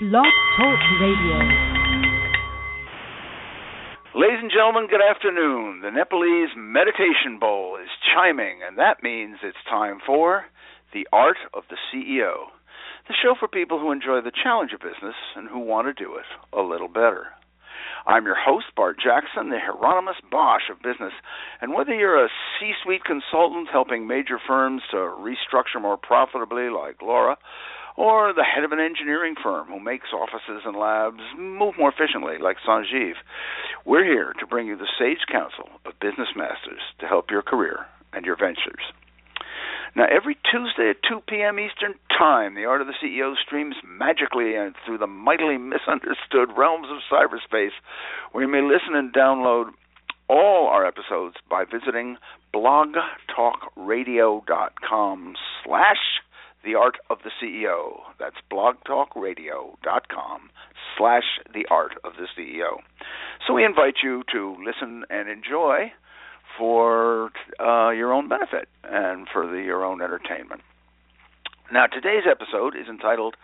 Blog Talk Radio. Ladies and gentlemen, good afternoon. The Nepalese Meditation Bowl is chiming, and that means it's time for The Art of the CEO, the show for people who enjoy the challenge of business and who want to do it a little better. I'm your host, Bart Jackson, the Hieronymus Bosch of business. And whether you're a C suite consultant helping major firms to restructure more profitably, like Laura, or the head of an engineering firm who makes offices and labs move more efficiently, like Sanjeev. We're here to bring you the sage counsel of business masters to help your career and your ventures. Now, every Tuesday at 2 p.m. Eastern Time, the Art of the CEO streams magically and through the mightily misunderstood realms of cyberspace, where you may listen and download all our episodes by visiting blogtalkradio.com slash the Art of the CEO. That's blogtalkradio.com slash The Art of the CEO. So we invite you to listen and enjoy for uh, your own benefit and for the, your own entertainment. Now, today's episode is entitled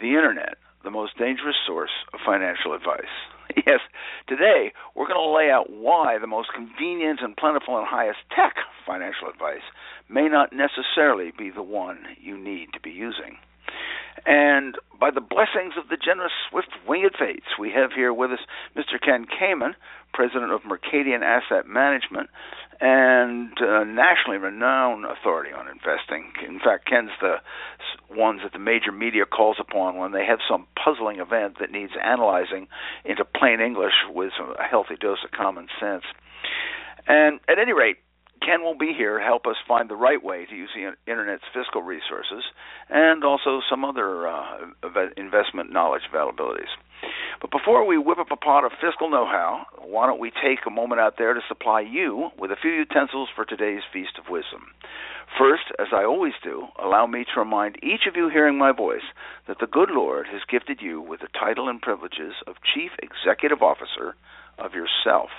The Internet, the Most Dangerous Source of Financial Advice. Yes, today we're going to lay out why the most convenient and plentiful and highest tech financial advice may not necessarily be the one you need to be using. And by the blessings of the generous, swift winged fates, we have here with us Mr. Ken Kamen, president of Mercadien Asset Management and a nationally renowned authority on investing. In fact, Ken's the ones that the major media calls upon when they have some puzzling event that needs analyzing into plain English with a healthy dose of common sense. And at any rate, Ken will be here to help us find the right way to use the Internet's fiscal resources and also some other uh, investment knowledge availabilities. But before we whip up a pot of fiscal know how, why don't we take a moment out there to supply you with a few utensils for today's Feast of Wisdom? First, as I always do, allow me to remind each of you hearing my voice that the good Lord has gifted you with the title and privileges of Chief Executive Officer of yourself.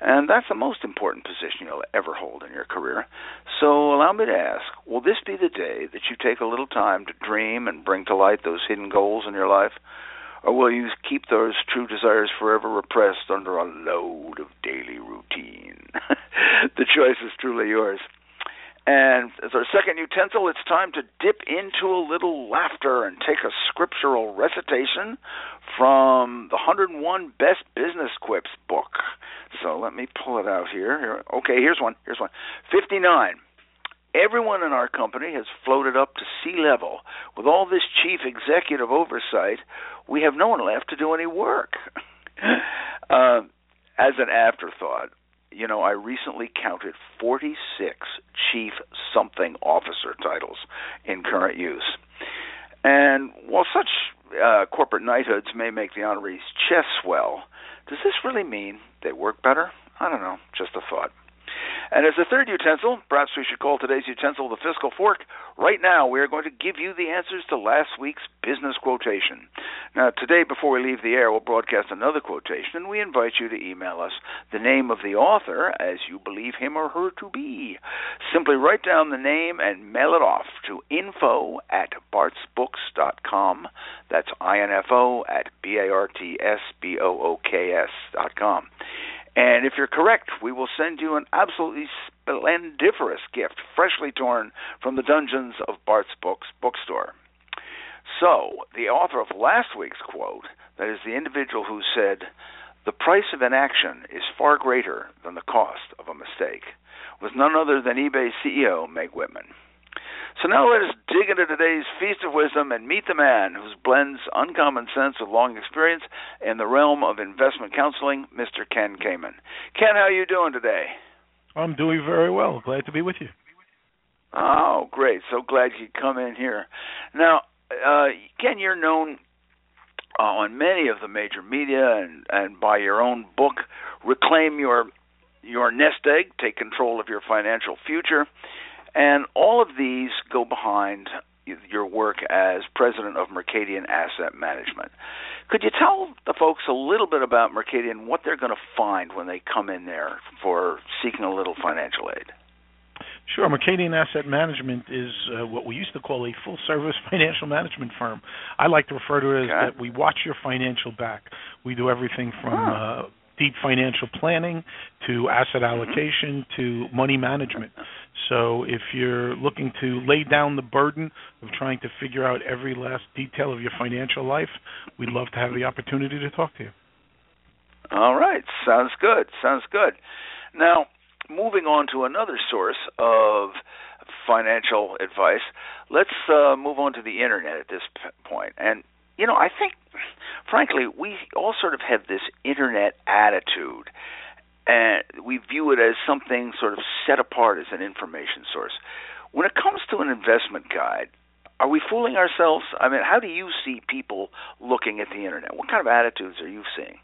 And that's the most important position you'll ever hold in your career. So allow me to ask will this be the day that you take a little time to dream and bring to light those hidden goals in your life? Or will you keep those true desires forever repressed under a load of daily routine? the choice is truly yours. And as our second utensil, it's time to dip into a little laughter and take a scriptural recitation from the 101 Best Business Quips book. So let me pull it out here. Okay, here's one. Here's one. 59. Everyone in our company has floated up to sea level. With all this chief executive oversight, we have no one left to do any work. uh, as an afterthought, you know, I recently counted 46 chief something officer titles in current use. And while such uh, corporate knighthoods may make the honorees' chest swell, does this really mean they work better? I don't know, just a thought. And as a third utensil, perhaps we should call today's utensil the fiscal fork. Right now, we are going to give you the answers to last week's business quotation. Now, today, before we leave the air, we'll broadcast another quotation, and we invite you to email us the name of the author as you believe him or her to be. Simply write down the name and mail it off to info at bartsbooks.com. That's info at B-A-R-T-S-B-O-O-K-S dot com. And if you're correct, we will send you an absolutely splendiferous gift, freshly torn from the dungeons of Bart's Books bookstore. So, the author of last week's quote, that is the individual who said, The price of inaction is far greater than the cost of a mistake, was none other than eBay CEO Meg Whitman. So now let us dig into today's Feast of Wisdom and meet the man who blends uncommon sense with long experience in the realm of investment counseling, Mr. Ken Kamen. Ken, how are you doing today? I'm doing very well. Glad to be with you. Oh, great. So glad you come in here. Now, uh, Ken, you're known uh, on many of the major media and, and by your own book, Reclaim Your Your Nest Egg, Take Control of Your Financial Future. And all of these go behind your work as president of Mercadien Asset Management. Could you tell the folks a little bit about Mercadien, what they're going to find when they come in there for seeking a little financial aid? Sure. Mercadien Asset Management is uh, what we used to call a full service financial management firm. I like to refer to it as Okay. that we watch your financial back. We do everything from uh, deep financial planning to asset Mm-hmm. allocation to money management. So if you're looking to lay down the burden of trying to figure out every last detail of your financial life, we'd love to have the opportunity to talk to you. All right, sounds good. Sounds good. Now, moving on to another source of financial advice, let's uh, move on to the internet at this point. And you know, I think, frankly, we all sort of have this internet attitude, and we view it as something sort of set apart as an information source. When it comes to an investment guide, are we fooling ourselves? I mean, how do you see people looking at the internet? What kind of attitudes are you seeing?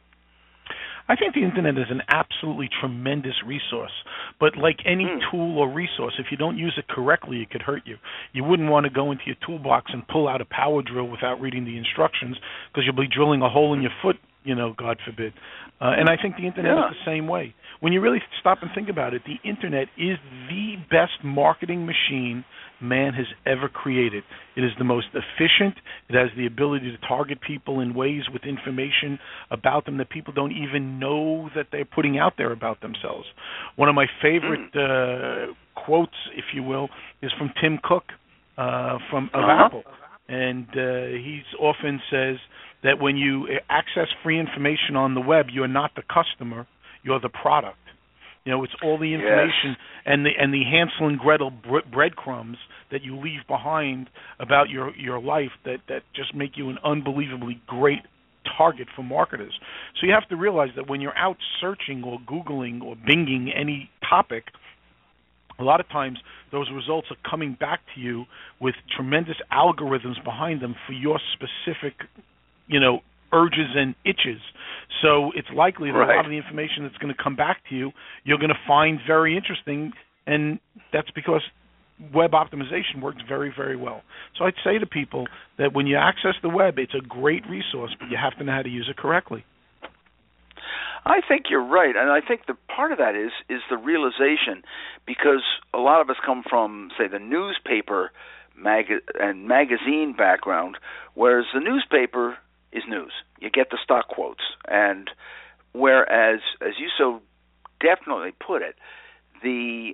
I think the internet is an absolutely tremendous resource, but like any Mm. tool or resource, if you don't use it correctly, it could hurt you. You wouldn't want to go into your toolbox and pull out a power drill without reading the instructions because you'll be drilling a hole in your foot, you know, God forbid. Uh, and I think the internet Yeah. is the same way. When you really stop and think about it, the internet is the best marketing machine man has ever created. It is the most efficient. It has the ability to target people in ways with information about them that people don't even know that they're putting out there about themselves. One of my favorite uh, quotes, if you will, is from Tim Cook uh, from of Uh-huh. Apple, and uh, he often says that when you access free information on the web, you're not the customer, you're the product. You know, it's all the Yes. information and the and the Hansel and Gretel breadcrumbs that you leave behind about your your life that that just make you an unbelievably great target for marketers. So you have to realize that when you're out searching or googling or binging any topic, a lot of times those results are coming back to you with tremendous algorithms behind them for your specific, you know, urges and itches. So it's likely that a lot of the information that's going to come back to you, you're going to find very interesting, and that's because web optimization works very, very well. So I'd say to people that when you access the web, it's a great resource, but you have to know how to use it correctly. I think you're right, and I think the part of that is is the realization because a lot of us come from say the newspaper mag- and magazine background, whereas the newspaper is news. You get the stock quotes, and whereas as you so definitely put it, the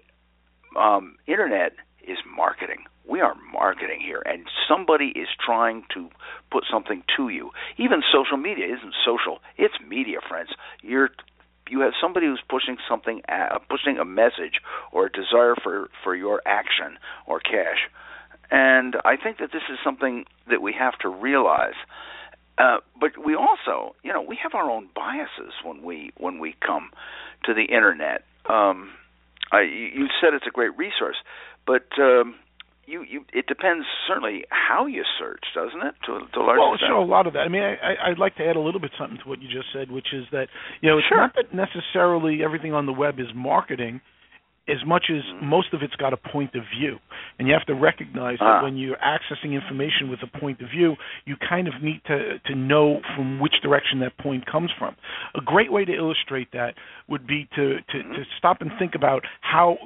um, internet is marketing. We are marketing here, and somebody is trying to put something to you. Even social media isn't social; it's media, friends. You're you have somebody who's pushing something, uh, pushing a message or a desire for for your action or cash. And I think that this is something that we have to realize. Uh, but we also, you know, we have our own biases when we when we come to the internet. Um, I, you said it's a great resource, but um, you, you it depends certainly how you search, doesn't it? To, to a large Well, extent. sure, a lot of that. I mean, I, I'd like to add a little bit something to what you just said, which is that you know it's Sure. not that necessarily everything on the web is marketing, as much as Mhm. most of it's got a point of view, and you have to recognize Ah. that when you're accessing information with a point of view, you kind of need to to know from which direction that point comes from. A great way to illustrate that would be to to, Mhm. to stop and think about how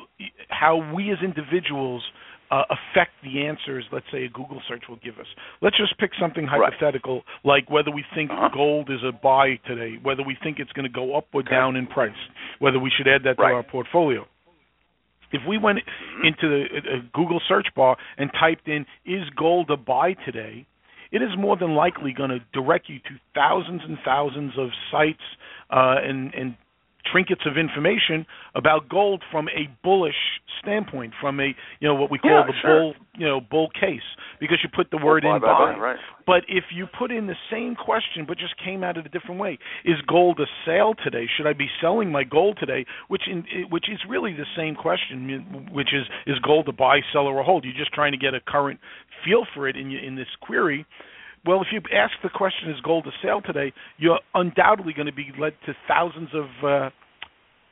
how we as individuals uh, affect the answers, let's say a Google search will give us. Let's just pick something Right. hypothetical, like whether we think Uh-huh. gold is a buy today, whether we think it's going to go up or Okay. down in price, whether we should add that Right. to our portfolio. If we went Mhm. into the uh, uh, Google search bar and typed in "Is gold a buy today?" it is more than likely going to direct you to thousands and thousands of sites uh, and, and trinkets of information about gold from a bullish standpoint, from a you know what we call Yeah, the sure. bull you know bull case, because you put the word Oh, in buy. right. But if you put in the same question but just came at it a different way, is gold a sale today? Should I be selling my gold today? Which in which is really the same question, which is is gold a buy, sell, or a hold? You're just trying to get a current feel for it in in this query. Well, if you ask the question, is gold a sale today? You're undoubtedly going to be led to thousands of uh,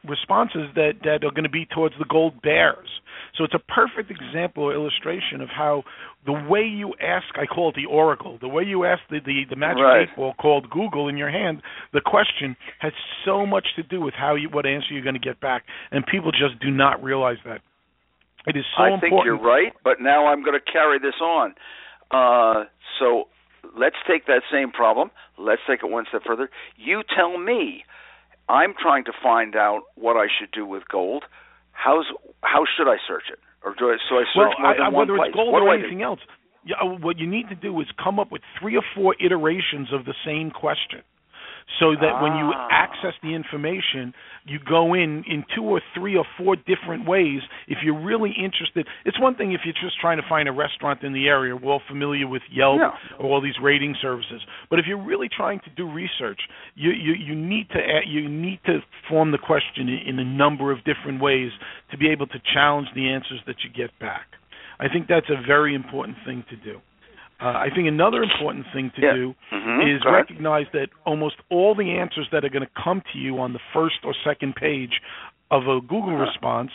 responses that that are going to be towards the gold bears. So it's a perfect example or illustration of how the way you ask, I call it the oracle, the way you ask the the, the magic Right. eight ball called Google in your hand, the question has so much to do with how you what answer you're going to get back, and people just do not realize that. It is so I important. I think you're right, but now I'm going to carry this on. Uh, so let's take that same problem. Let's take it one step further. You tell me. I'm trying to find out what I should do with gold. How's how should I search it? Or do I, so I search well, more than I, one whether place? it's gold what or anything else, yeah, what you need to do is come up with three or four iterations of the same question so that when you Ah. access the information, you go in in two or three or four different ways. If you're really interested, it's one thing if you're just trying to find a restaurant in the area. We're all familiar with Yelp Yeah. or all these rating services. But if you're really trying to do research, you you, you need to add, you need to form the question in, in a number of different ways to be able to challenge the answers that you get back. I think that's a very important thing to do. Uh, I think another important thing to Yeah. do Mhm. is Go ahead. recognize that almost all the answers that are going to come to you on the first or second page of a Google Uh-huh. response,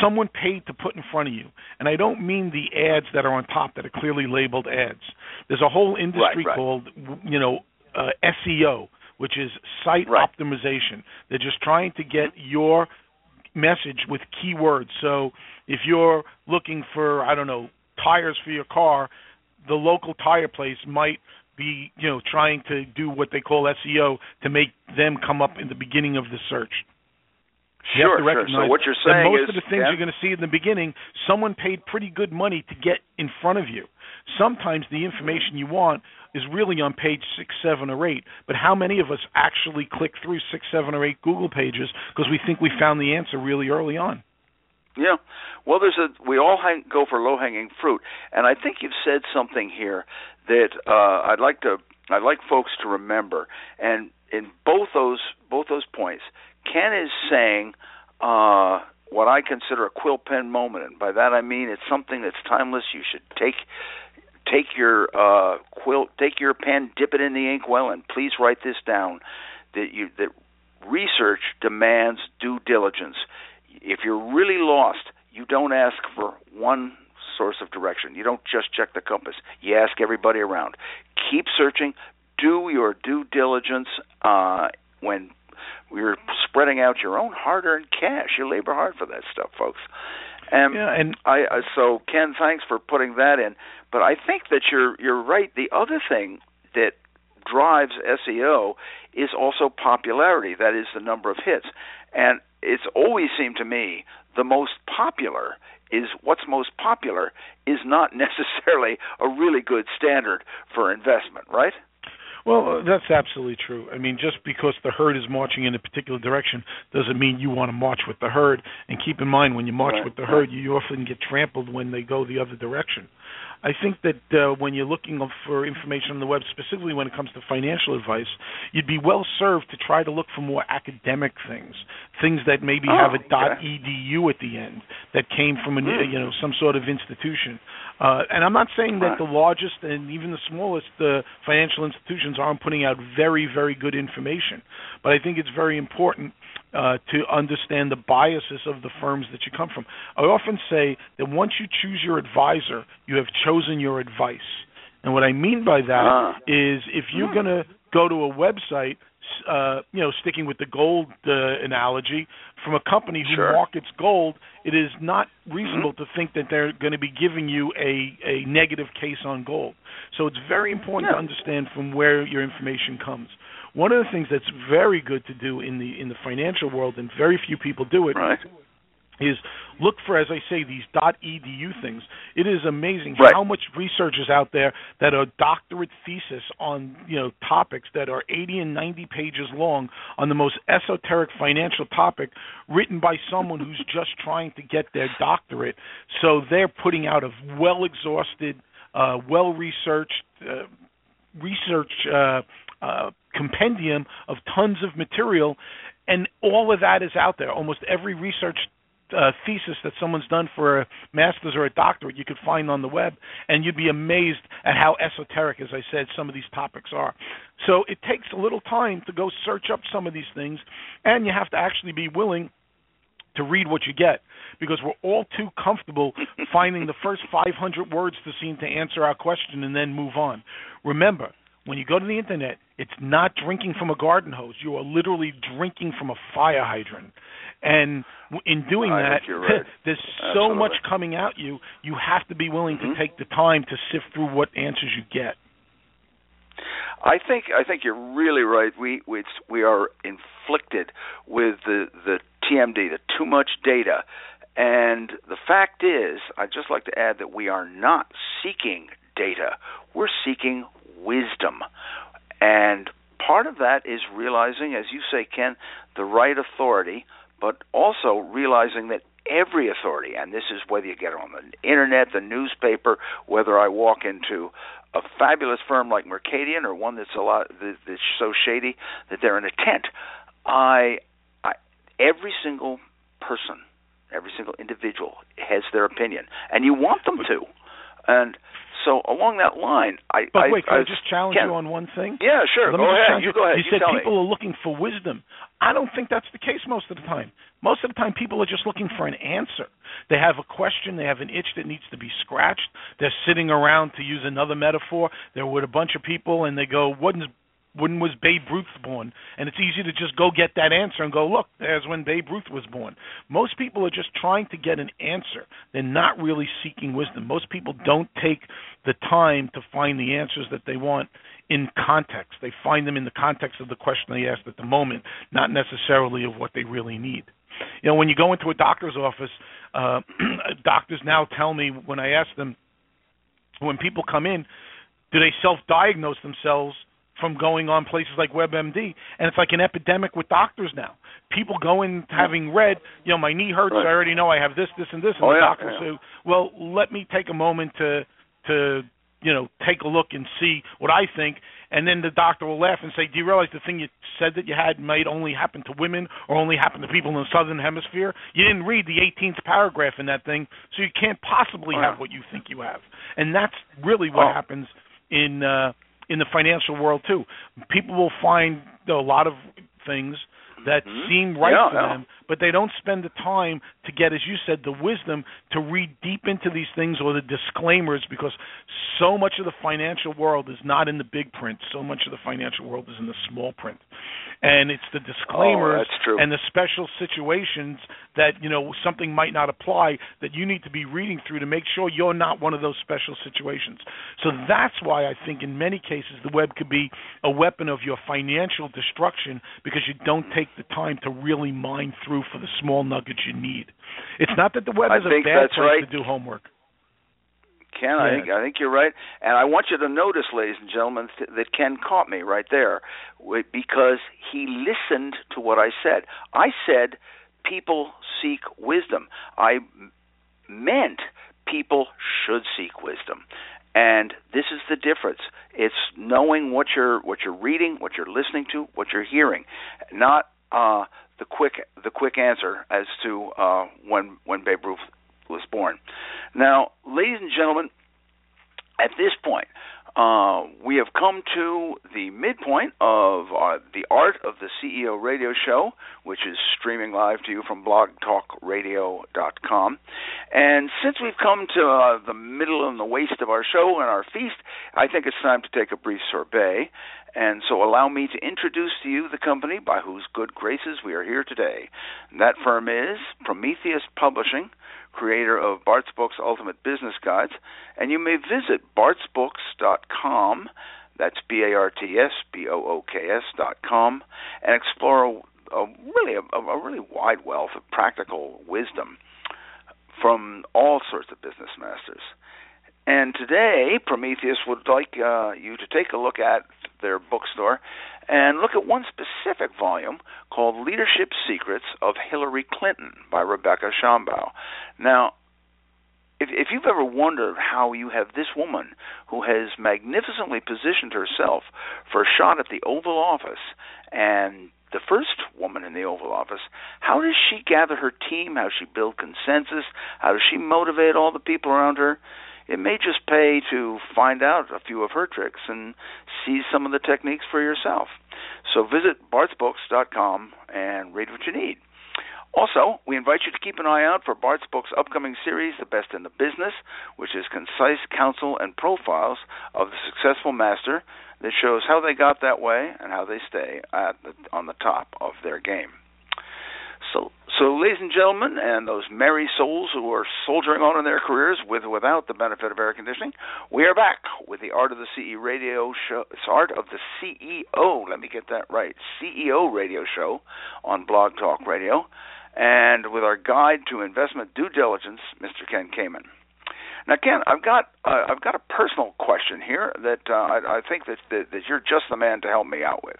someone paid to put in front of you. And I don't mean the ads that are on top that are clearly labeled ads. There's a whole industry Right, right. called, you know, uh, SEO, which is site Right. optimization. They're just trying to get your message with keywords. So if you're looking for, I don't know, tires for your car, the local tire place might be, you know, trying to do what they call SEO to make them come up in the beginning of the search. You Sure, sure. So what you're saying most is most of the things yeah, you're going to see in the beginning, someone paid pretty good money to get in front of you. Sometimes the information you want is really on page six, seven, or eight. But how many of us actually click through six, seven, or eight Google pages because we think we found the answer really early on? Yeah. Well, there's a we all hang, go for low hanging fruit, and I think you've said something here that uh, I'd like to I'd like folks to remember. And in both those both those points, Ken is saying uh, what I consider a quill pen moment, and by that I mean it's something that's timeless. You should take take your uh, quill, take your pen, dip it in the inkwell, and please write this down. That you that research demands due diligence. If you're really lost, you don't ask for one source of direction. You don't just check the compass. You ask everybody around. Keep searching. Do your due diligence uh, when you're spreading out your own hard-earned cash. You labor hard for that stuff, folks. And Yeah, and I uh, so Ken, thanks for putting that in. But I think that you're you're right. The other thing that drives SEO is also popularity. That is the number of hits, and it's always seemed to me the most popular is what's most popular is not necessarily a really good standard for investment, right? Well, uh, that's absolutely true. I mean, just because the herd is marching in a particular direction doesn't mean you want to march with the herd. And keep in mind, when you march Right, with the herd, you often get trampled when they go the other direction. I think that uh, when you're looking for information on the web, specifically when it comes to financial advice, you'd be well served to try to look for more academic things, things that maybe Oh, have a okay. .edu at the end that came from an, Hmm. you know some sort of institution. Uh, and I'm not saying that the largest and even the smallest uh, financial institutions aren't putting out very, very good information, but I think it's very important uh, to understand the biases of the firms that you come from. I often say that once you choose your advisor, you have chosen your advice. And what I mean by that Ah. is if you're Hmm. going to go to a website, uh, you know, sticking with the gold uh, analogy, from a company who Sure. markets gold, it is not reasonable to think that they're going to be giving you a, a negative case on gold. So it's very important to understand from where your information comes. One of the things that's very good to do in the in the financial world, and very few people do it, Right. is look for, as I say, these .edu things. It is amazing Right. how much research is out there that are doctorate thesis on you know topics that are 80 and 90 pages long on the most esoteric financial topic, written by someone who's just trying to get their doctorate. So they're putting out a well exhausted, uh, well researched. Uh, research uh, uh, compendium of tons of material, and all of that is out there. Almost every research uh, thesis that someone's done for a master's or a doctorate you could find on the web, and you'd be amazed at how esoteric, as I said, some of these topics are. So it takes a little time to go search up some of these things, and you have to actually be willing to read what you get because we're all too comfortable finding the first 500 words to seem to answer our question and then move on. Remember, when you go to the internet, it's not drinking from a garden hose. You are literally drinking from a fire hydrant. And in doing I that, right. there's Absolutely. so much coming at you. You have to be willing mm-hmm. to take the time to sift through what answers you get. I think I think you're really right. We we we are inflicted with the the TMD, the too much data, and the fact is, I'd just like to add that we are not seeking data. We're seeking wisdom, and part of that is realizing, as you say, Ken, the right authority, but also realizing that every authority, and this is whether you get it on the internet, the newspaper, whether I walk into a fabulous firm like Mercadien or one that's a lot that's so shady that they're in a tent. I, I every single person, every single individual has their opinion, and you want them to. And so along that line, I. But I, wait, can I, I just challenge Ken, you on one thing? Yeah, sure. Let go ahead. You, go ahead. You, you said people me. are looking for wisdom. I don't think that's the case most of the time. Most of the time, people are just looking for an answer. They have a question, they have an itch that needs to be scratched. They're sitting around, to use another metaphor, they're with a bunch of people, and they go, "When's when was Babe Ruth born? And it's easy to just go get that answer and go, look, there's when Babe Ruth was born. Most people are just trying to get an answer. They're not really seeking wisdom. Most people don't take the time to find the answers that they want in context. They find them in the context of the question they asked at the moment, not necessarily of what they really need. You know, when you go into a doctor's office, uh, doctors now tell me when I ask them, when people come in, do they self-diagnose themselves from going on places like WebMD, and it's like an epidemic with doctors now. People go in having read, you know, my knee hurts. Right. I already know I have this, this, and this, and oh, the yeah, doctor yeah. will say, "Well, let me take a moment to to you know take a look and see what I think." And then the doctor will laugh and say, "Do you realize the thing you said that you had might only happen to women or only happen to people in the southern hemisphere? You didn't read the 18th paragraph in that thing, so you can't possibly Oh, have yeah. what you think you have." And that's really what Oh. happens in uh in the financial world too. People will find a lot of things that Mhm. seem right Yeah, yeah. them, but they don't spend the time to get, as you said, the wisdom to read deep into these things or the disclaimers because so much of the financial world is not in the big print. So much of the financial world is in the small print. And it's the disclaimers Oh, and the special situations that, you know, something might not apply that you need to be reading through to make sure you're not one of those special situations. So that's why I think in many cases the web could be a weapon of your financial destruction because you don't take the time to really mine through for the small nuggets you need. It's not that the web is a bad place right. to do homework. Ken, I think I think you're right, and I want you to notice, ladies and gentlemen, th- that Ken caught me right there because he listened to what I said. I said people seek wisdom. I m- meant people should seek wisdom, and this is the difference. It's knowing what you're what you're reading, what you're listening to, what you're hearing, not uh, the quick the quick answer as to uh, when when Babe Ruth was born. Now, ladies and gentlemen, at this point, uh, we have come to the midpoint of uh, the Art of the CEO radio show, which is streaming live to you from blogtalkradio.com. And since we've come to uh, the middle and the waist of our show and our feast, I think it's time to take a brief sorbet. And so allow me to introduce to you the company by whose good graces we are here today. And That firm is Prometheus Publishing, creator of Bart's Books Ultimate Business Guides, and you may visit bartsbooks.com, that's B A R T S B O O K S dot com, and explore a, a really a, a really wide wealth of practical wisdom from all sorts of business masters. And today, Prometheus would like uh, you to take a look at their bookstore and look at one specific volume called Leadership Secrets of Hillary Clinton by Rebecca Shambaugh. Now, if, if you've ever wondered how you have this woman who has magnificently positioned herself for a shot at the Oval Office and the first woman in the Oval Office, how does she gather her team? How does she build consensus? How does she motivate all the people around her? It may just pay to find out a few of her tricks and see some of the techniques for yourself. So visit bartsbooks.com and read what you need. Also, we invite you to keep an eye out for Bart's book's upcoming series, The Best in the Business, which is concise counsel and profiles of the successful master that shows how they got that way and how they stay the, on the top of their game. So, so, ladies and gentlemen, and those merry souls who are soldiering on in their careers with without the benefit of air conditioning, we are back with the Art of the CEO radio show. It's Art of the CEO. Let me get that right. CEO radio show on Blog Talk Radio, and with our guide to investment due diligence, Mr. Ken Kamen. Now, Ken, I've got uh, I've got a personal question here that uh, I, I think that, that that you're just the man to help me out with.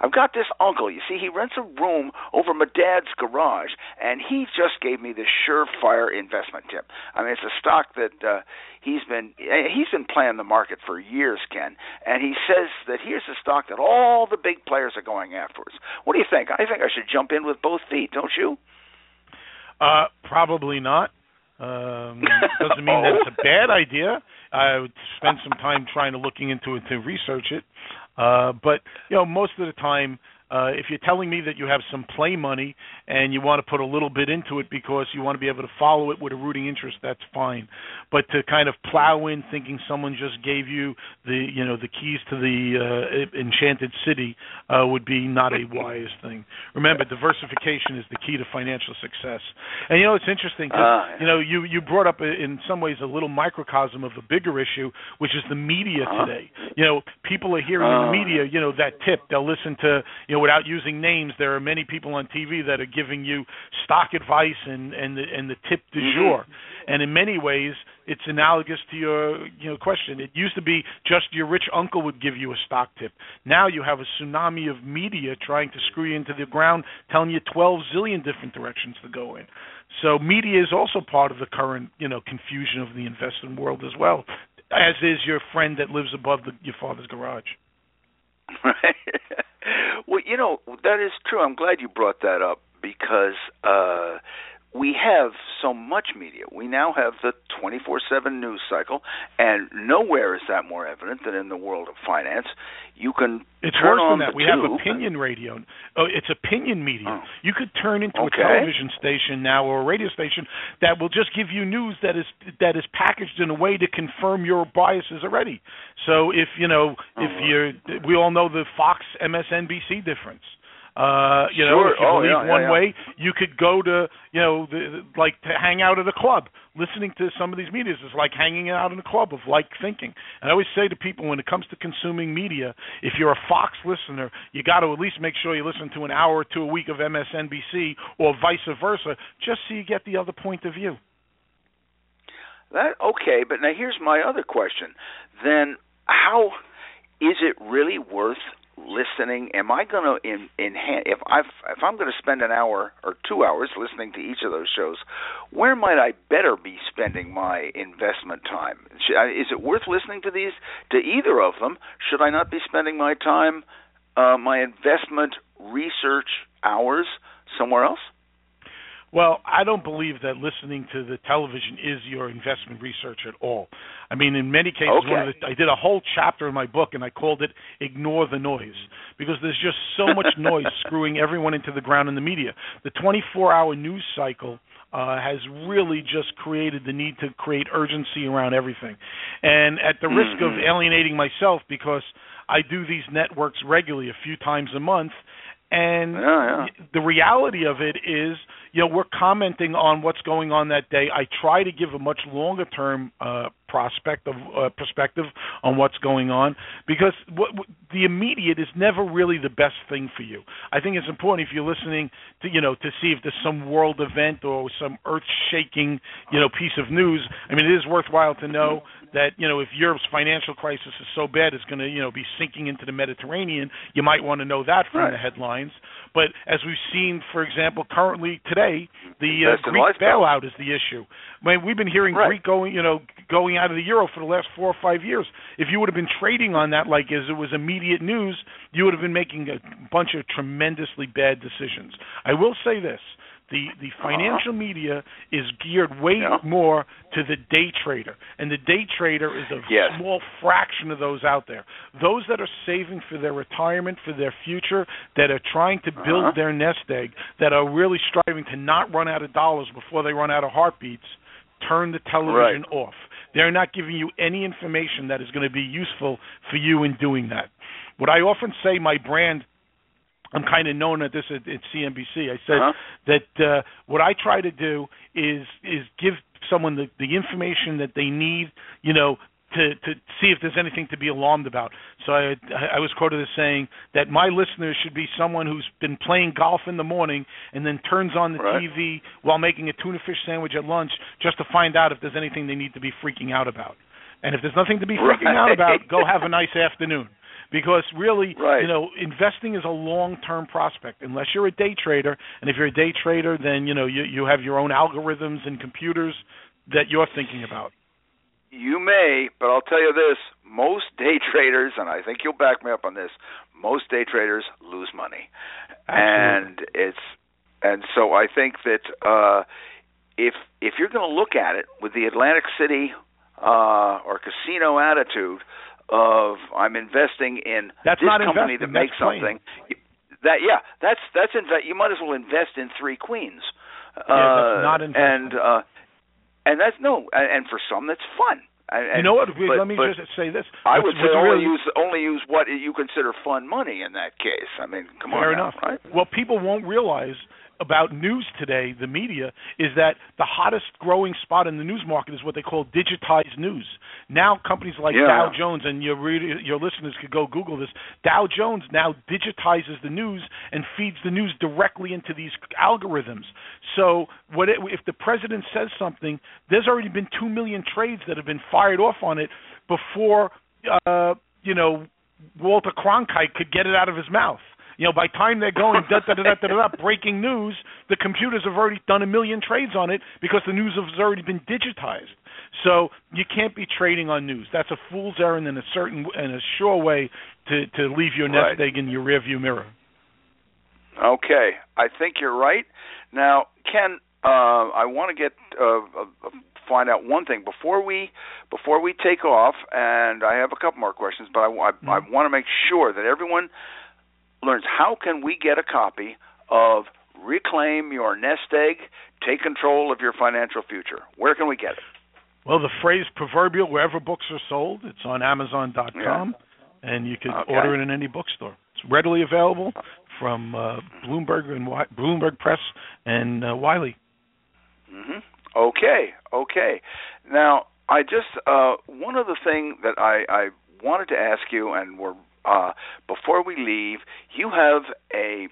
I've got this uncle. You see, he rents a room over my dad's garage, and he just gave me this surefire investment tip. I mean, it's a stock that uh, he's been he's been playing the market for years, Ken, and he says that here's a stock that all the big players are going afterwards. What do you think? I think I should jump in with both feet, don't you? Uh, probably not. Um, doesn't mean that it's a bad idea. I would spend some time trying to looking into it to research it. Uh, but you know, most of the time, uh, if you're telling me that you have some play money and you want to put a little bit into it because you want to be able to follow it with a rooting interest, that's fine. But to kind of plow in thinking someone just gave you the you know the keys to the uh, enchanted city uh, would be not a wise thing. Remember, diversification is the key to financial success. And you know it's interesting. Cause, uh, you know you you brought up in some ways a little microcosm of a bigger issue, which is the media uh-huh. today. You know, people are hearing in the uh. media, you know, that tip. They'll listen to you know without using names, there are many people on TV that are giving you stock advice and and the, and the tip du mm-hmm. jour. And in many ways, it's analogous to your you know question. It used to be just your rich uncle would give you a stock tip. Now you have a tsunami of media trying to screw you into the ground, telling you 12 zillion different directions to go in. So media is also part of the current you know confusion of the investment world as well, as is your friend that lives above the, your father's garage. Right. You know that is true. I'm glad you brought that up because uh, we have so much media. We now have the 24/7 news cycle, and nowhere is that more evident than in the world of finance. You can it's turn worse on than that. We have opinion radio. Oh, it's opinion media. Oh. You could turn into okay. a television station now or a radio station that will just give you news that is that is packaged in a way to confirm your biases already. So if you know oh, if you're, we all know the Fox MSNBC difference. Uh, you sure. know, if you oh, believe yeah, one yeah, way, you could go to, you know, the, like to hang out at a club. Listening to some of these medias is like hanging out in a club of like thinking. And I always say to people when it comes to consuming media, if you're a Fox listener, you got to at least make sure you listen to an hour or two a week of MSNBC or vice versa, just so you get the other point of view. That okay, but now here's my other question. Then how is it really worth listening am i going to in enhance if i if i'm going to spend an hour or 2 hours listening to each of those shows where might i better be spending my investment time? Should I, is it worth listening to these to either of them? Should i not be spending my time uh, my investment research hours somewhere else well, I don't believe that listening to the television is your investment research at all. I mean, in many cases, okay. one of the, I did a whole chapter in my book, and I called it "Ignore the Noise" because there's just so much noise screwing everyone into the ground in the media. The 24-hour news cycle uh, has really just created the need to create urgency around everything, and at the risk mm-hmm. of alienating myself because I do these networks regularly, a few times a month, and yeah, yeah. the reality of it is you know we're commenting on what's going on that day. I try to give a much longer term uh, prospect of uh, perspective on what's going on because what, what, the immediate is never really the best thing for you. I think it's important if you're listening to you know to see if there's some world event or some earth shaking you know piece of news. I mean, it is worthwhile to know that you know if Europe's financial crisis is so bad it's going to you know be sinking into the Mediterranean. You might want to know that from right. the headlines. But as we've seen, for example, currently today, the uh, Greek bailout is the issue. I mean, we've been hearing right. Greek going, you know, going out of the euro for the last four or five years. If you would have been trading on that like as it was immediate news, you would have been making a bunch of tremendously bad decisions. I will say this: The the financial media is geared way yeah. more to the day trader, and the day trader is a yes. small fraction of those out there. Those that are saving for their retirement, for their future, that are trying to build uh-huh. their nest egg, that are really striving to not run out of dollars before they run out of heartbeats, turn the television right. off. They're not giving you any information that is going to be useful for you in doing that. What I often say, my brand I'm kind of known at this at, at CNBC. I said uh-huh. that uh, what I try to do is is give someone the, the information that they need, you know, to to see if there's anything to be alarmed about. So I I was quoted as saying that my listeners should be someone who's been playing golf in the morning and then turns on the right. TV while making a tuna fish sandwich at lunch just to find out if there's anything they need to be freaking out about. And if there's nothing to be freaking right. out about, go have a nice afternoon because really, right. you know, investing is a long-term prospect. Unless you're a day trader, and if you're a day trader, then you know you you have your own algorithms and computers that you're thinking about. You may, but I'll tell you this: most day traders, and I think you'll back me up on this, most day traders lose money, Absolutely. and it's and so I think that uh, if if you're going to look at it with the Atlantic City uh, or casino attitude, of I'm investing in that's this company that makes that's something. That yeah, that's that's inve- you might as well invest in three queens. Yeah, that's uh, not investing. and uh, and that's no, and for some that's fun. And, you know what? but, Let me just say this. I would say only really- use only use what you consider fun money in that case. I mean, come Fair on, now, enough. right? Well, people won't realize about news today, the media, is that the hottest growing spot in the news market is what they call digitized news. Now, companies like Yeah. Dow Jones, and your your listeners could go Google this. Dow Jones now digitizes the news and feeds the news directly into these algorithms. So, what it, if the president says something, there's already been two million trades that have been fired off on it before, uh, you know, Walter Cronkite could get it out of his mouth. You know, by the time they're going da da da da da da, breaking news, the computers have already done a million trades on it because the news has already been digitized. So you can't be trading on news. That's a fool's errand and a certain and a sure way to to leave your nest Right. egg in your rearview mirror. Okay, I think you're right. Now, Ken, uh, I want to get uh, uh, find out one thing before we before we take off, and I have a couple more questions, but I, I, I want to make sure that everyone learns how can we get a copy of Reclaim Your Nest Egg, Take Control of Your Financial Future. Where can we get it? Well, the phrase proverbial wherever books are sold. It's on Amazon.com, and you can Okay. order it in any bookstore. It's readily available from uh, Bloomberg and Wi- Bloomberg Press and uh, Wiley. hmm Okay, okay. Now, I just uh, one other thing that I, I wanted to ask you, and we're uh, before we leave, you have a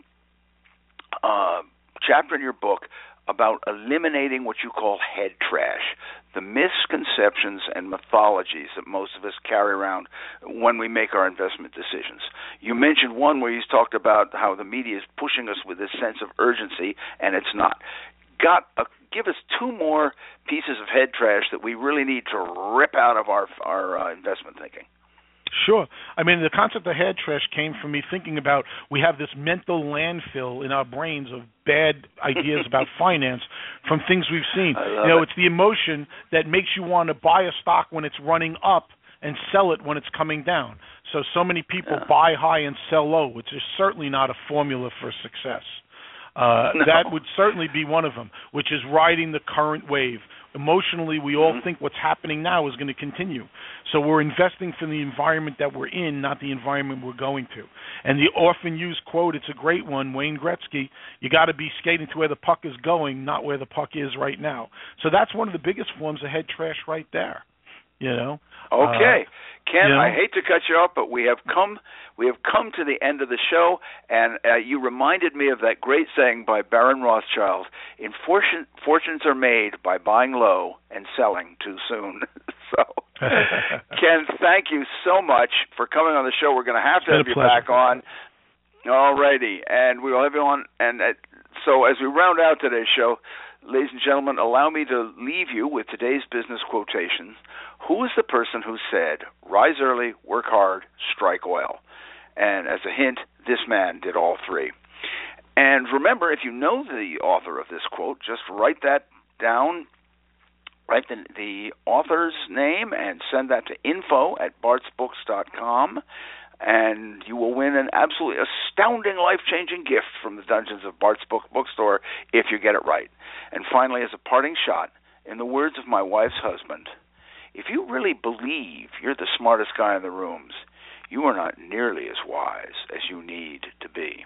uh, chapter in your book about eliminating what you call head trash, the misconceptions and mythologies that most of us carry around when we make our investment decisions. You mentioned one where you talked about how the media is pushing us with this sense of urgency, and it's not. Got a, give us two more pieces of head trash that we really need to rip out of our our uh, investment thinking. Sure. I mean, the concept of head trash came from me thinking about we have this mental landfill in our brains of bad ideas about finance from things we've seen. You know, it. it's the emotion that makes you want to buy a stock when it's running up and sell it when it's coming down. So so many people Yeah. buy high and sell low, which is certainly not a formula for success. Uh, No. That would certainly be one of them, which is riding the current wave. Emotionally, we all Mhm. think what's happening now is going to continue. So we're investing for the environment that we're in, not the environment we're going to. And the often used quote, it's a great one, Wayne Gretzky, you got to be skating to where the puck is going, not where the puck is right now. So that's one of the biggest forms of head trash right there. You know? Okay, Ken, you know? I hate to cut you off, but we have come we have come to the end of the show, and uh, you reminded me of that great saying by Baron Rothschild: "In fortune, fortunes are made by buying low and selling too soon." so, Ken, thank you so much for coming on the show. We're going to have to have you back on. All righty, and we will have you on. And uh, so, as we round out today's show, ladies and gentlemen, allow me to leave you with today's business quotation. Who is the person who said, "Rise early, work hard, strike oil"? And as a hint, this man did all three. And remember, if you know the author of this quote, just write that down, write the, the author's name, and send that to info at bartsbooks.com, and you will win an absolutely astounding, life changing gift from the Dungeons of Bart's Book Bookstore if you get it right. And finally, as a parting shot, in the words of my wife's husband, if you really believe you're the smartest guy in the rooms, you are not nearly as wise as you need to be.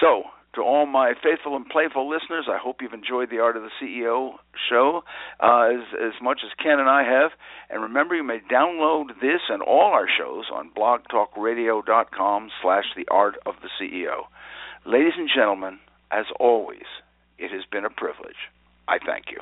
So, to all my faithful and playful listeners, I hope you've enjoyed the Art of the CEO show uh, as as much as Ken and I have. And remember, you may download this and all our shows on blogtalkradio.com/slash The Art of the CEO. Ladies and gentlemen, as always, it has been a privilege. I thank you.